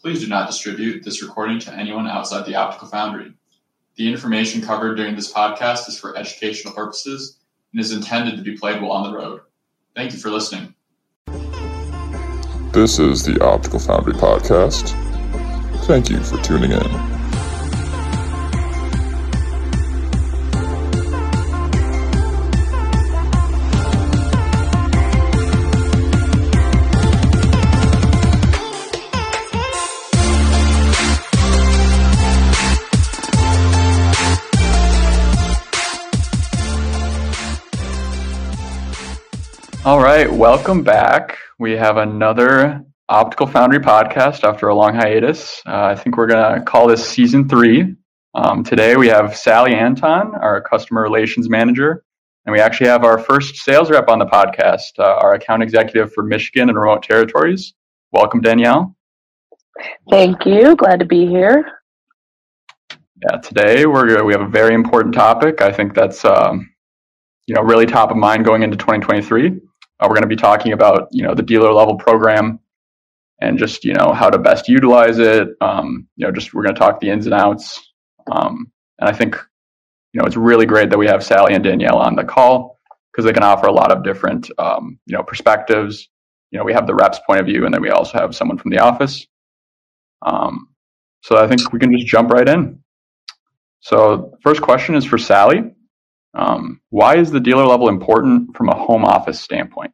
Please do not distribute this recording to anyone outside the Optical Foundry. The information covered during this podcast is for educational purposes and is intended to be played while on the road. Thank you for listening. This is the Optical Foundry Podcast. Thank you for tuning in. All right, welcome back. We have another Optical Foundry podcast after a long hiatus. Uh, I think we're going to call this season three. Um, today we have Sally Anton, our customer relations manager, and we actually have our first sales rep on the podcast, uh, our account executive for Michigan and remote territories. Welcome, Danielle. Thank you. Glad to be here. Yeah, today we're we have a very important topic. I think that's um, you know really top of mind going into 2023. Uh, we're going to be talking about you know the dealer level program and just you know how to best utilize it. Um, you know, just we're going to talk the ins and outs. Um, and I think you know it's really great that we have Sally and Danielle on the call because they can offer a lot of different um, you know perspectives. You know, we have the reps point of view, and then we also have someone from the office. Um, so I think we can just jump right in. So first question is for Sally. Um, why is the dealer level important from a home office standpoint?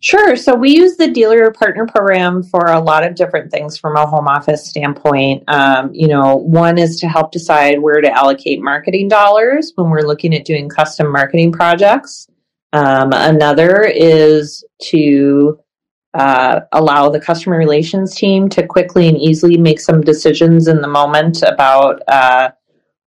Sure. So we use the dealer partner program for a lot of different things from a home office standpoint. Um, you know, one is to help decide where to allocate marketing dollars when we're looking at doing custom marketing projects. Um, another is to uh, allow the customer relations team to quickly and easily make some decisions in the moment about uh,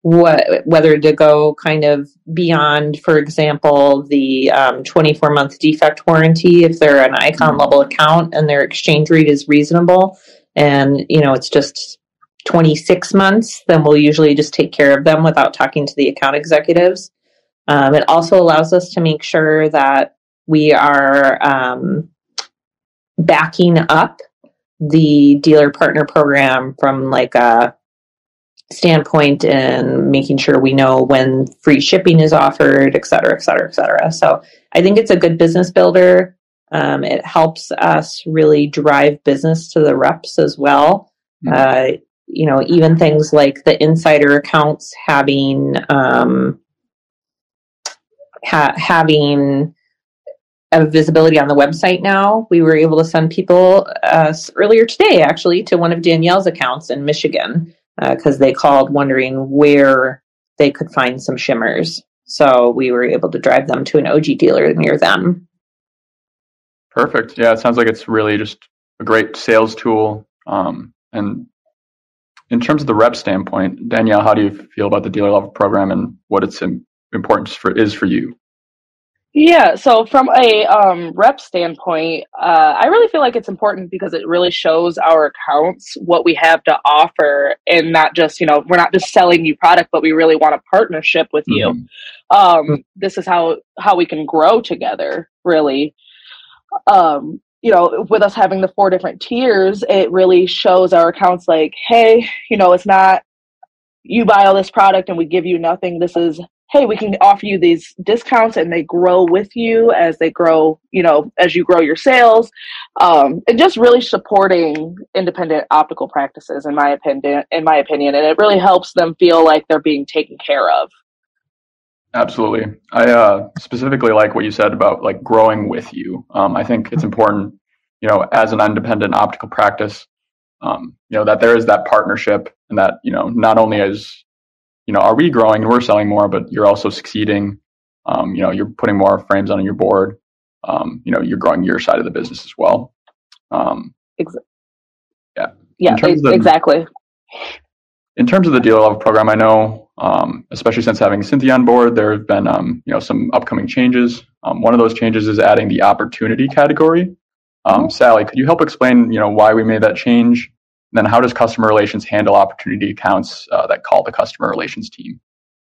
what whether to go kind of beyond, for example, the um, 24 month defect warranty if they're an icon mm-hmm. level account and their exchange rate is reasonable, and you know it's just 26 months, then we'll usually just take care of them without talking to the account executives. Um, it also allows us to make sure that we are um, backing up the dealer partner program from like a standpoint and making sure we know when free shipping is offered, et cetera, et cetera, et cetera. So I think it's a good business builder. Um, it helps us really drive business to the reps as well. Mm-hmm. Uh, you know, even things like the insider accounts having um, ha- having a visibility on the website now. We were able to send people uh, earlier today, actually, to one of Danielle's accounts in Michigan because uh, they called wondering where they could find some shimmers. So we were able to drive them to an OG dealer near them. Perfect. Yeah, it sounds like it's really just a great sales tool. Um, and in terms of the rep standpoint, Danielle, how do you feel about the dealer level program and what its importance for is for you? Yeah, so from a um, rep standpoint, uh, I really feel like it's important because it really shows our accounts what we have to offer, and not just you know we're not just selling you product, but we really want a partnership with you. Mm-hmm. Um, this is how how we can grow together. Really, um, you know, with us having the four different tiers, it really shows our accounts like, hey, you know, it's not you buy all this product and we give you nothing. This is hey, we can offer you these discounts and they grow with you as they grow, you know, as you grow your sales. Um, and just really supporting independent optical practices in my opinion in my opinion. And it really helps them feel like they're being taken care of. Absolutely. I uh, specifically like what you said about like growing with you. Um, I think it's important, you know, as an independent optical practice, um, you know, that there is that partnership and that, you know, not only as you know, are we growing and we're selling more, but you're also succeeding. Um, you know, you're putting more frames on your board. Um, you know, you're growing your side of the business as well. Um, yeah. Yeah, the, exactly. In terms of the dealer level program, I know, um, especially since having Cynthia on board, there have been, um, you know, some upcoming changes. Um, one of those changes is adding the opportunity category. Mm-hmm. Sally, could you help explain, you know, why we made that change then how does customer relations handle opportunity accounts uh, that call the customer relations team?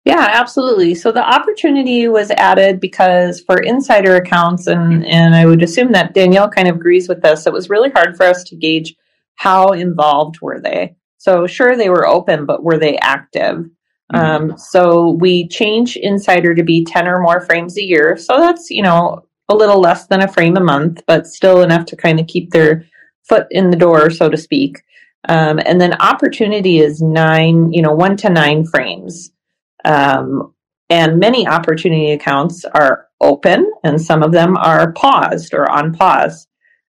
Yeah, absolutely. So the opportunity was added because for insider accounts, and, and I would assume that Danielle kind of agrees with this, it was really hard for us to gauge how involved were they? So sure, they were open, but were they active? Mm-hmm. Um, so we change Insider to be 10 or more frames a year. So that's, you know, a little less than a frame a month, but still enough to kind of keep their foot in the door, so to speak. Um, and then opportunity is nine, you know, one to nine frames. Um, and many opportunity accounts are open and some of them are paused or on pause.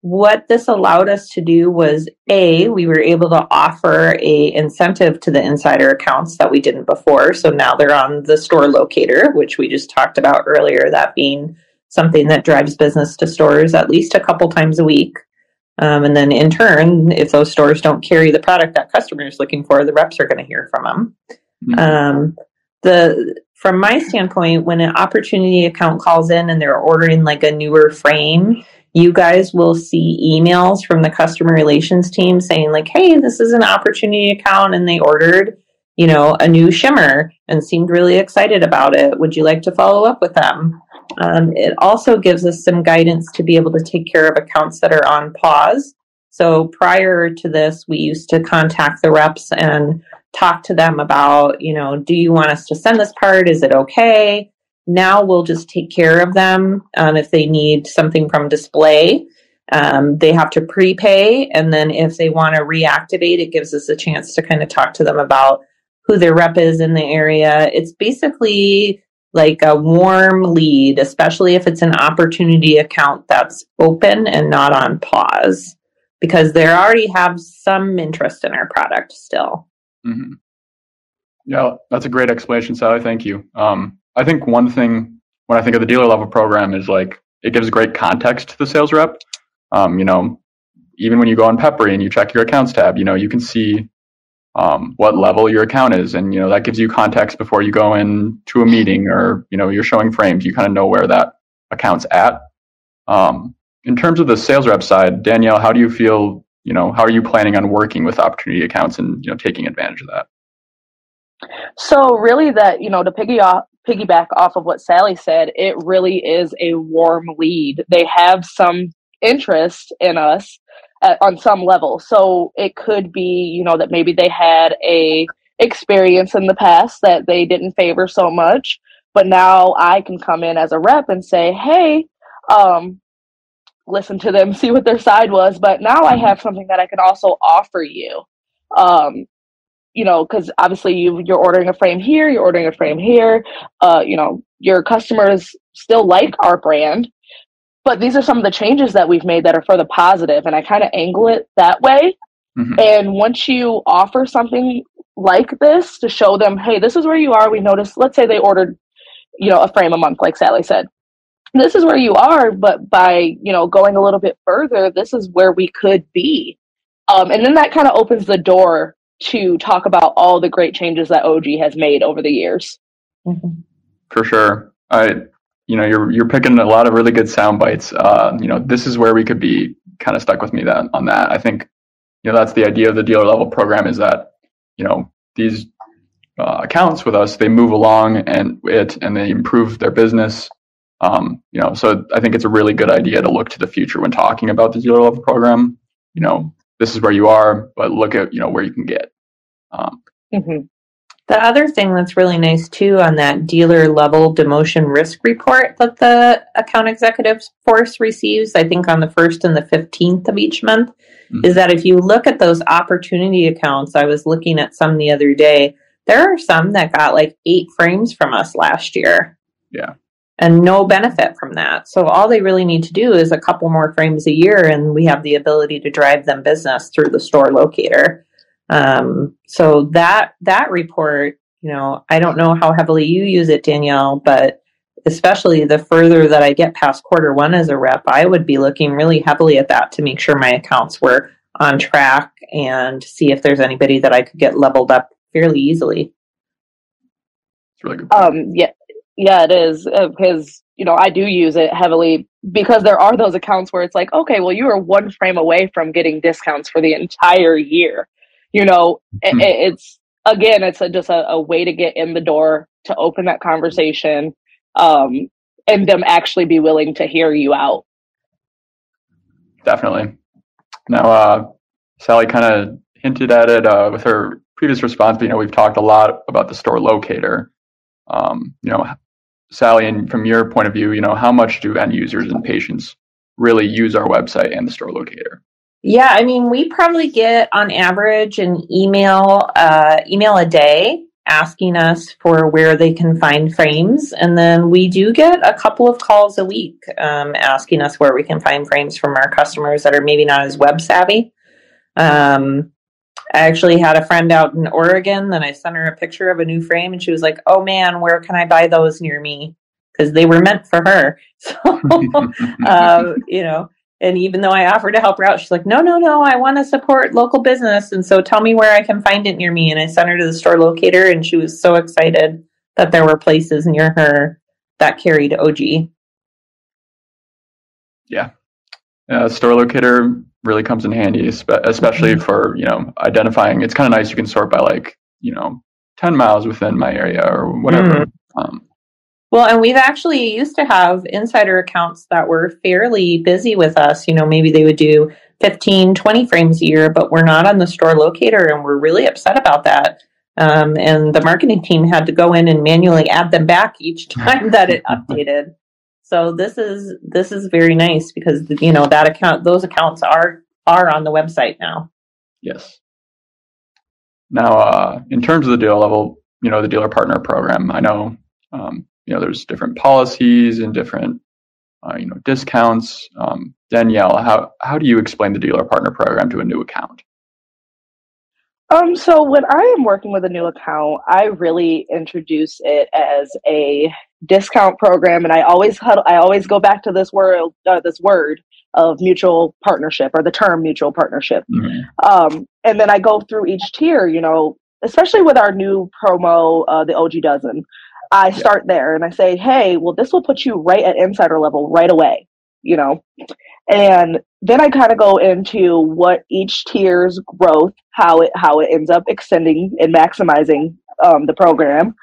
What this allowed us to do was A, we were able to offer a incentive to the insider accounts that we didn't before. So now they're on the store locator, which we just talked about earlier, that being something that drives business to stores at least a couple times a week. Um, and then in turn, if those stores don't carry the product that customer is looking for, the reps are going to hear from them. Mm-hmm. Um, the from my standpoint, when an opportunity account calls in and they're ordering like a newer frame, you guys will see emails from the customer relations team saying like, "Hey, this is an opportunity account, and they ordered." You know, a new shimmer and seemed really excited about it. Would you like to follow up with them? Um, it also gives us some guidance to be able to take care of accounts that are on pause. So prior to this, we used to contact the reps and talk to them about, you know, do you want us to send this part? Is it okay? Now we'll just take care of them um, if they need something from display. Um, they have to prepay, and then if they want to reactivate, it gives us a chance to kind of talk to them about who their rep is in the area. It's basically like a warm lead, especially if it's an opportunity account that's open and not on pause, because they already have some interest in our product still. Mm-hmm. Yeah, that's a great explanation, Sally. Thank you. Um, I think one thing when I think of the dealer level program is like it gives great context to the sales rep. Um, you know, even when you go on Pepperi and you check your accounts tab, you know, you can see um, what level your account is, and you know that gives you context before you go in to a meeting or you know you're showing frames. You kind of know where that account's at. Um, in terms of the sales rep side, Danielle, how do you feel? You know, how are you planning on working with opportunity accounts and you know taking advantage of that? So really, that you know to piggy off, piggyback off of what Sally said, it really is a warm lead. They have some interest in us at, on some level. So it could be, you know, that maybe they had a experience in the past that they didn't favor so much, but now I can come in as a rep and say, "Hey, um, listen to them, see what their side was, but now I have something that I can also offer you." Um, you know, because obviously you you're ordering a frame here, you're ordering a frame here. Uh, you know, your customers still like our brand, but these are some of the changes that we've made that are for the positive and i kind of angle it that way. Mm-hmm. and once you offer something like this to show them hey this is where you are we noticed let's say they ordered you know a frame a month like sally said. This is where you are but by you know going a little bit further this is where we could be. Um, and then that kind of opens the door to talk about all the great changes that og has made over the years. Mm-hmm. for sure. I you know, you're you're picking a lot of really good sound bites. Uh, you know, this is where we could be kind of stuck with me that on that. I think, you know, that's the idea of the dealer level program is that, you know, these uh, accounts with us, they move along and it and they improve their business. Um, you know, so I think it's a really good idea to look to the future when talking about the dealer level program. You know, this is where you are, but look at you know where you can get. Um, mm-hmm. The other thing that's really nice too on that dealer level demotion risk report that the account executive force receives, I think on the first and the 15th of each month, mm-hmm. is that if you look at those opportunity accounts, I was looking at some the other day, there are some that got like eight frames from us last year. Yeah. And no benefit from that. So all they really need to do is a couple more frames a year, and we have the ability to drive them business through the store locator. Um, so that that report, you know, I don't know how heavily you use it, Danielle, but especially the further that I get past quarter one as a rep, I would be looking really heavily at that to make sure my accounts were on track and see if there's anybody that I could get leveled up fairly easily. It's really good. Um, yeah, yeah, it is because uh, you know I do use it heavily because there are those accounts where it's like, okay, well, you are one frame away from getting discounts for the entire year you know mm-hmm. it, it's again it's a, just a, a, way to get in the door to open that conversation um, and them actually be willing to hear you out definitely now uh, Sally kind of hinted at it uh, with her previous response, but you know we've talked a lot about the store locator. Um, you know, Sally, and from your point of view, you know, how much do end users and patients really use our website and the store locator? Yeah, I mean, we probably get on average an email uh, email a day asking us for where they can find frames, and then we do get a couple of calls a week um, asking us where we can find frames from our customers that are maybe not as web savvy. Um, I actually had a friend out in Oregon, then I sent her a picture of a new frame, and she was like, "Oh man, where can I buy those near me?" Because they were meant for her. So, uh, you know and even though I offered to help her out, she's like, no, no, no, I want to support local business. And so tell me where I can find it near me. And I sent her to the store locator, and she was so excited that there were places near her that carried OG. Yeah. Uh, store locator really comes in handy, especially mm-hmm. for, you know, identifying. It's kind of nice. You can sort by like, you know, 10 miles within my area or whatever. Mm. Um, well, and we've actually used to have insider accounts that were fairly busy with us. You know, maybe they would do 15, 20 frames a year, but we're not on the store locator and we're really upset about that. Um, and the marketing team had to go in and manually add them back each time that it updated. So this is this is very nice because you know that account those accounts are are on the website now. Yes. Now, uh, in terms of the deal level, you know, the dealer partner program, I know um, you know, there's different policies and different, uh, you know, discounts. Um, Danielle, how how do you explain the dealer partner program to a new account? Um, so when I am working with a new account, I really introduce it as a discount program, and I always huddle. I always go back to this word uh, this word of mutual partnership or the term mutual partnership. Mm-hmm. Um, and then I go through each tier, you know, especially with our new promo, uh, the OG dozen. I start there and I say, hey, well, this will put you right at insider level right away, you know? And then I kind of go into what each tier's growth, how it how it ends up extending and maximizing um, the program.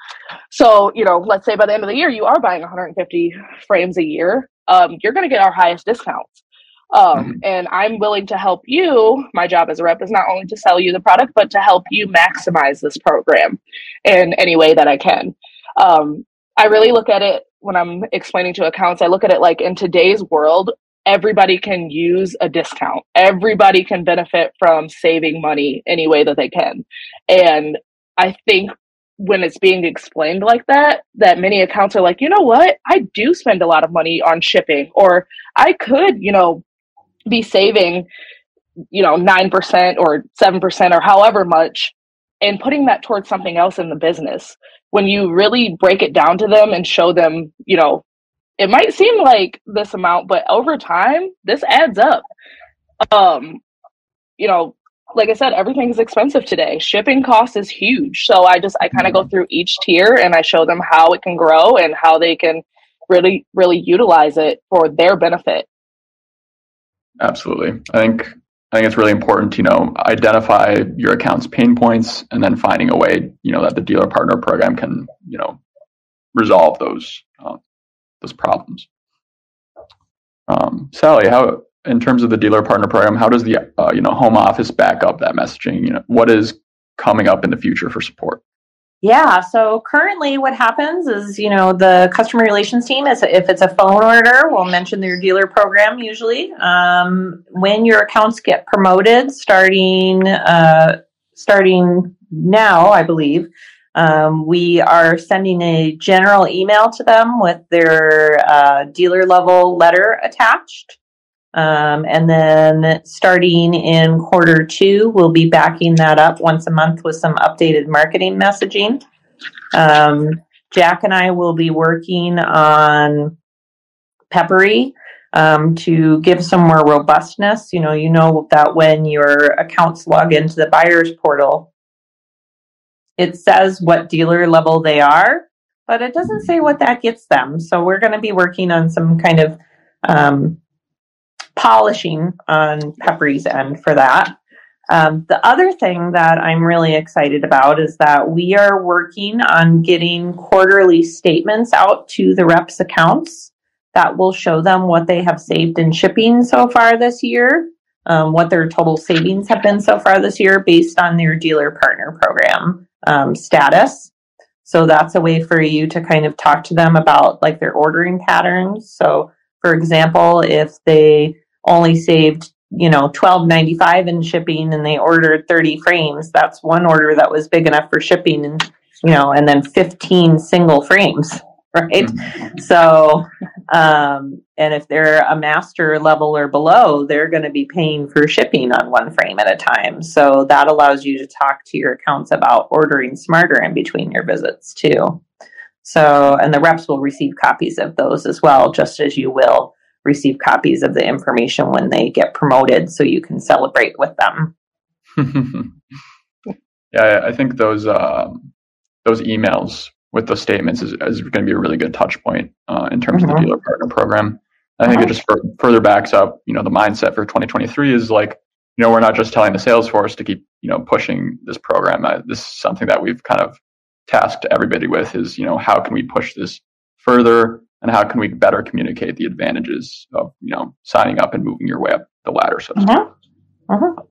So, you know, let's say by the end of the year you are buying 150 frames a year, um, you're going to get our highest discounts. Um, mm-hmm. And I'm willing to help you. My job as a rep is not only to sell you the product, but to help you maximize this program in any way that I can. Um, I really look at it when I'm explaining to accounts, I look at it like in today's world, everybody can use a discount. Everybody can benefit from saving money any way that they can. And I think when it's being explained like that, that many accounts are like, you know what? I do spend a lot of money on shipping, or I could, you know, be saving, you know, 9% or 7% or however much and putting that towards something else in the business when you really break it down to them and show them, you know, it might seem like this amount, but over time, this adds up. Um, you know, like I said, everything's expensive today. Shipping cost is huge. So I just I kind of go through each tier and I show them how it can grow and how they can really really utilize it for their benefit. Absolutely. I think I think it's really important to, you know, identify your account's pain points and then finding a way, you know, that the dealer partner program can, you know, resolve those uh, those problems. Um, Sally, how in terms of the dealer partner program, how does the uh, you know home office back up that messaging? You know, what is coming up in the future for support? Yeah. So currently, what happens is, you know, the customer relations team is if it's a phone order, we'll mention your dealer program usually. Um, when your accounts get promoted, starting uh, starting now, I believe, um, we are sending a general email to them with their uh, dealer level letter attached. Um, and then starting in quarter two, we'll be backing that up once a month with some updated marketing messaging. Um, Jack and I will be working on Pepperi um, to give some more robustness. You know, you know that when your accounts log into the buyer's portal, it says what dealer level they are, but it doesn't say what that gets them. So we're going to be working on some kind of um, polishing on Pepperi's end for that. Um, the other thing that I'm really excited about is that we are working on getting quarterly statements out to the reps' accounts that will show them what they have saved in shipping so far this year. um, what their total savings have been so far this year based on their dealer partner program um, status. So that's a way for you to kind of talk to them about like their ordering patterns. So, for example, if they only saved you know twelve ninety five in shipping and they ordered thirty frames, that's one order that was big enough for shipping, and you know, and then fifteen single frames right? Mm-hmm. So, um, and if they're a master level or below, they're going to be paying for shipping on one frame at a time. So that allows you to talk to your accounts about ordering smarter in between your visits too. So, and the reps will receive copies of those as well, just as you will receive copies of the information when they get promoted so you can celebrate with them. yeah, I think those um, those emails with those statements is, is going to be a really good touch point uh, in terms mm-hmm. of the mm-hmm. dealer partner program. I think it just further backs up, you know, the mindset for 2023 is like, you know, we're not just telling the sales force to keep, you know, pushing this program. Uh, this is something that we've kind of tasked everybody with is, you know, how can we push this further and how can we better communicate the advantages of, you know, signing up and moving your way up the ladder, so to. Mm-hmm. Mm-hmm.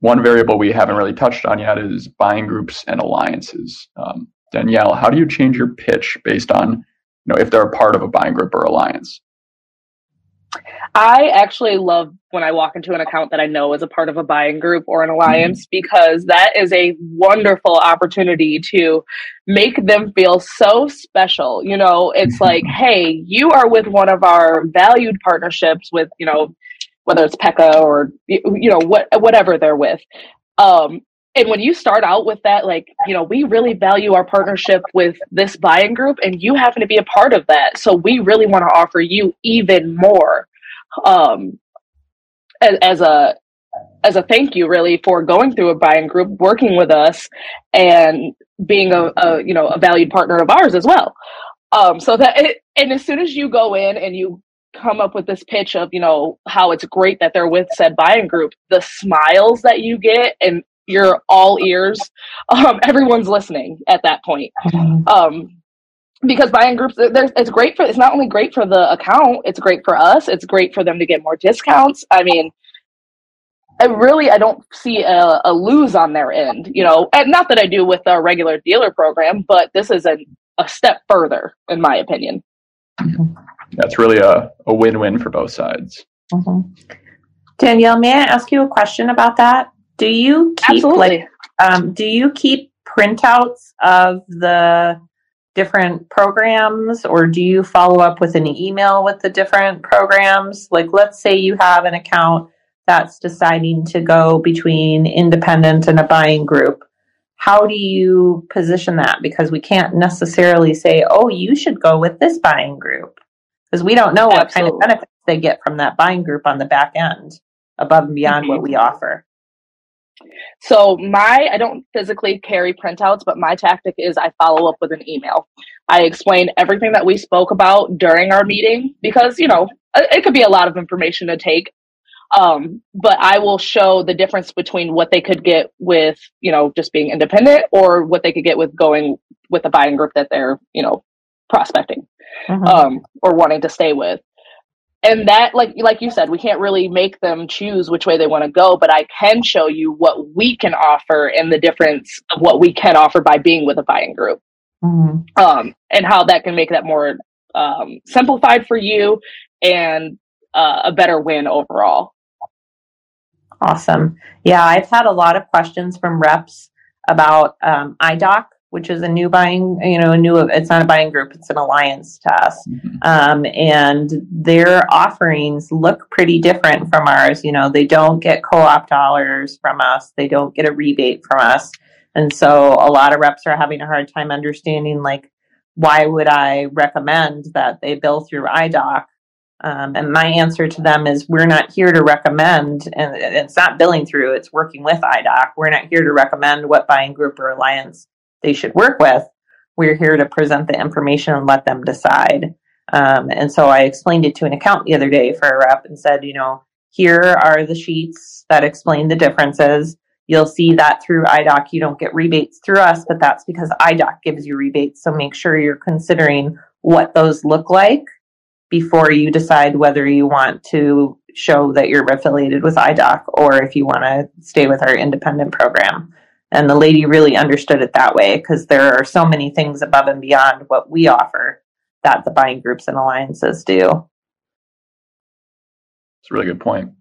One variable we haven't really touched on yet is buying groups and alliances. Um, Danielle, how do you change your pitch based on, you know, if they're a part of a buying group or alliance? I actually love when I walk into an account that I know is a part of a buying group or an alliance mm-hmm. because that is a wonderful opportunity to make them feel so special. You know, it's mm-hmm. like, hey, you are with one of our valued partnerships with, you know, whether it's PECAA or you know what whatever they're with. Um, and when you start out with that like you know we really value our partnership with this buying group and you happen to be a part of that. So we really want to offer you even more um as, as a as a thank you really for going through a buying group working with us and being a, a you know a valued partner of ours as well. Um so that it, and as soon as you go in and you come up with this pitch of you know how it's great that they're with said buying group the smiles that you get and you're all ears. Um, everyone's listening at that point. Mm-hmm. Um, because buying groups, it's great for. It's not only great for the account. It's great for us. It's great for them to get more discounts. I mean, I really I don't see a, a lose on their end. You know, and not that I do with a regular dealer program, but this is a a step further, in my opinion. That's really a, a win win for both sides. Mm-hmm. Danielle, may I ask you a question about that? Do you keep Absolutely. like um, do you keep printouts of the different programs or do you follow up with an email with the different programs? Like let's say you have an account that's deciding to go between independent and a buying group. How do you position that? Because we can't necessarily say, oh, you should go with this buying group. Because we don't know what kind of benefits they get from that buying group on the back end above and beyond mm-hmm. what we offer. So my I don't physically carry printouts, but my tactic is I follow up with an email. I explain everything that we spoke about during our meeting because, you know, it could be a lot of information to take. Um, but I will show the difference between what they could get with, you know, just being independent or what they could get with going with the buying group that they're, you know, prospecting mm-hmm. um, or wanting to stay with and that like like you said we can't really make them choose which way they want to go but i can show you what we can offer and the difference of what we can offer by being with a buying group. Mm-hmm. um, and how that can make that more um, simplified for you and uh, a better win overall. Awesome. Yeah i've had a lot of questions from reps about um, idoc which is a new buying, you know, a new, it's not a buying group, it's an alliance to us. Mm-hmm. Um, and their offerings look pretty different from ours. You know, they don't get co op dollars from us, they don't get a rebate from us. And so a lot of reps are having a hard time understanding, like, why would I recommend that they bill through iDoc? Um, and my answer to them is we're not here to recommend, and it's not billing through, it's working with iDoc. We're not here to recommend what buying group or alliance they should work with. We're here to present the information and let them decide. Um, and so I explained it to an account the other day for a rep and said, you know, here are the sheets that explain the differences. You'll see that through iDoc, you don't get rebates through us, but that's because iDoc gives you rebates. So make sure you're considering what those look like before you decide whether you want to show that you're affiliated with iDoc or if you want to stay with our independent program. And the lady really understood it that way because there are so many things above and beyond what we offer that the buying groups and alliances do. It's a really good point.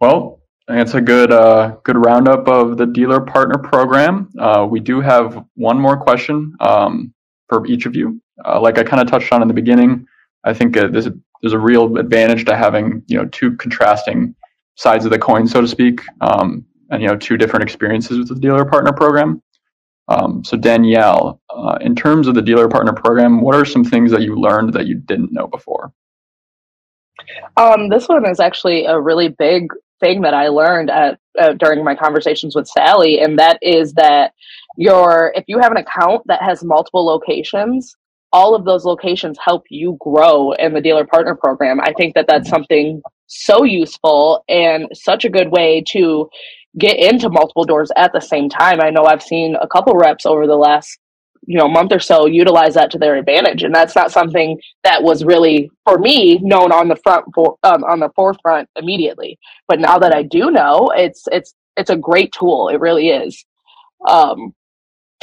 Well, it's a good uh, good roundup of the dealer partner program. Uh, we do have one more question um, for each of you. Uh, like I kind of touched on in the beginning, I think uh, there's a, there's a real advantage to having you know two contrasting sides of the coin, so to speak, um, and you know two different experiences with the dealer partner program. Um, so Danielle, uh, in terms of the dealer partner program, what are some things that you learned that you didn't know before? Um, this one is actually a really big thing that I learned at uh, during my conversations with Sally, and that is that your if you have an account that has multiple locations, all of those locations help you grow in the dealer partner program. I think that that's something so useful and such a good way to get into multiple doors at the same time. I know I've seen a couple reps over the last you know month or so utilize that to their advantage and that's not something that was really for me known on the front for, um, on the forefront immediately but now that i do know it's it's it's a great tool it really is um,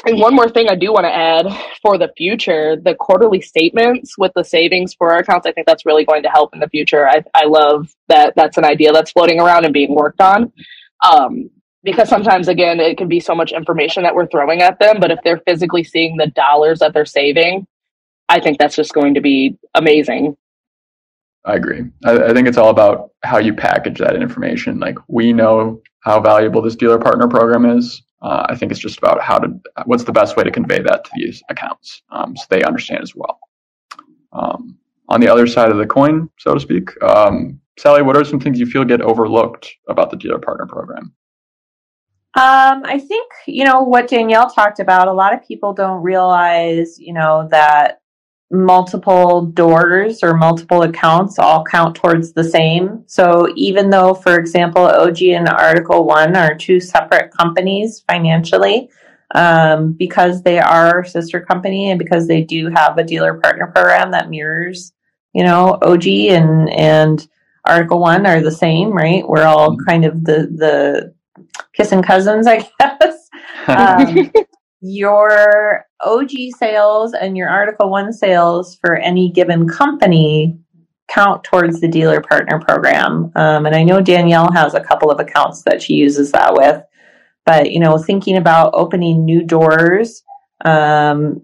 and one more thing I do want to add for the future, the quarterly statements with the savings for our accounts, I think that's really going to help in the future. I, I love that that's an idea that's floating around and being worked on. Um, because sometimes, again, it can be so much information that we're throwing at them, but if they're physically seeing the dollars that they're saving, I think that's just going to be amazing. I agree. I, I think it's all about how you package that information. Like we know how valuable this dealer partner program is uh, I think it's just about how to what's the best way to convey that to these accounts um, so they understand as well. Um, on the other side of the coin, so to speak, um, Sally, what are some things you feel get overlooked about the dealer partner program? Um, I think, you know, what Danielle talked about, a lot of people don't realize, you know, that multiple doors or multiple accounts all count towards the same. So even though, for example, OG and Article One are two separate companies financially, um, because they are sister company and because they do have a dealer partner program that mirrors, you know, OG and and Article One are the same, right? We're all mm-hmm. kind of the the kissing cousins, I guess. Um, your OG sales and your Article 1 sales for any given company count towards the dealer partner program. Um, and I know Danielle has a couple of accounts that she uses that with. But, you know, thinking about opening new doors um,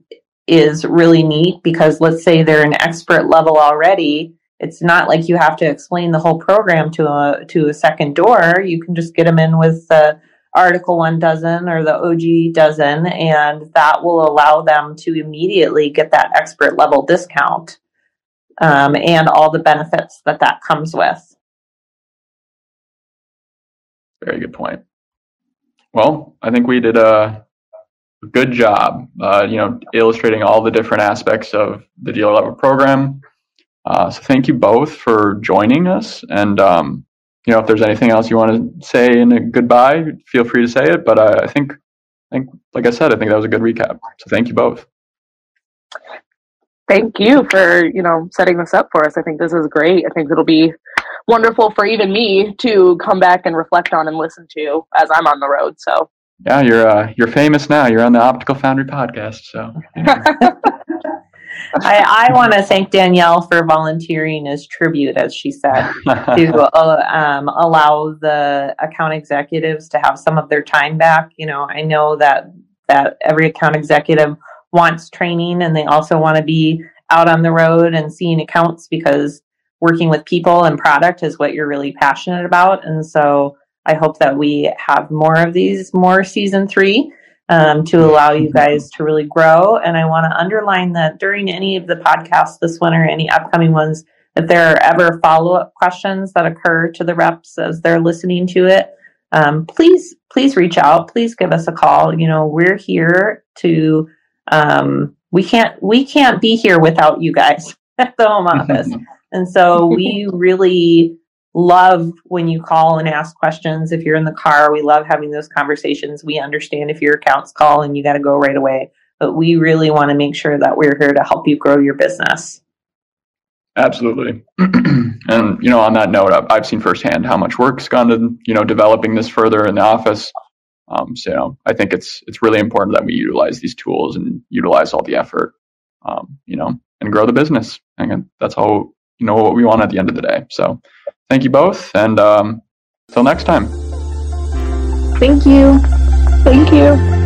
is really neat because let's say they're an expert level already. It's not like you have to explain the whole program to a to a second door. You can just get them in with the Article 1 dozen or the OG dozen, and that will allow them to immediately get that expert level discount um, and all the benefits that that comes with. Very good point. Well, I think we did a good job, uh, you know, illustrating all the different aspects of the dealer level program. Uh, so thank you both for joining us, and um, you know, if there's anything else you want to say in a goodbye, feel free to say it. But I, I think, I think, like I said, I think that was a good recap. So thank you both. Thank you for you know setting this up for us. I think this is great. I think it'll be wonderful for even me to come back and reflect on and listen to as I'm on the road. So yeah, you're uh, you're famous now. You're on the Optical Foundry podcast. So. I, I want to thank Danielle for volunteering as tribute, as she said, to uh, um, allow the account executives to have some of their time back. You know, I know that that every account executive wants training, and they also want to be out on the road and seeing accounts because working with people and product is what you're really passionate about. And so I hope that we have more of these, more season three um, to allow you guys to really grow. And I want to underline that during any of the podcasts this winter, any upcoming ones, if there are ever follow up questions that occur to the reps as they're listening to it, um, please please reach out. Please give us a call. You know, we're here to. Um, we can't we can't be here without you guys at the home office, and so we really love when you call and ask questions. If you're in the car, we love having those conversations. We understand if your accounts call and you got to go right away, but we really want to make sure that we're here to help you grow your business. Absolutely. and, you know, on that note, I've seen firsthand how much work's gone to, you know, developing this further in the office. Um, so, you know, I think it's, it's really important that we utilize these tools and utilize all the effort, um, you know, and grow the business. And that's all, you know, what we want at the end of the day. So thank you both. And, um, until next time. Thank you. Thank you.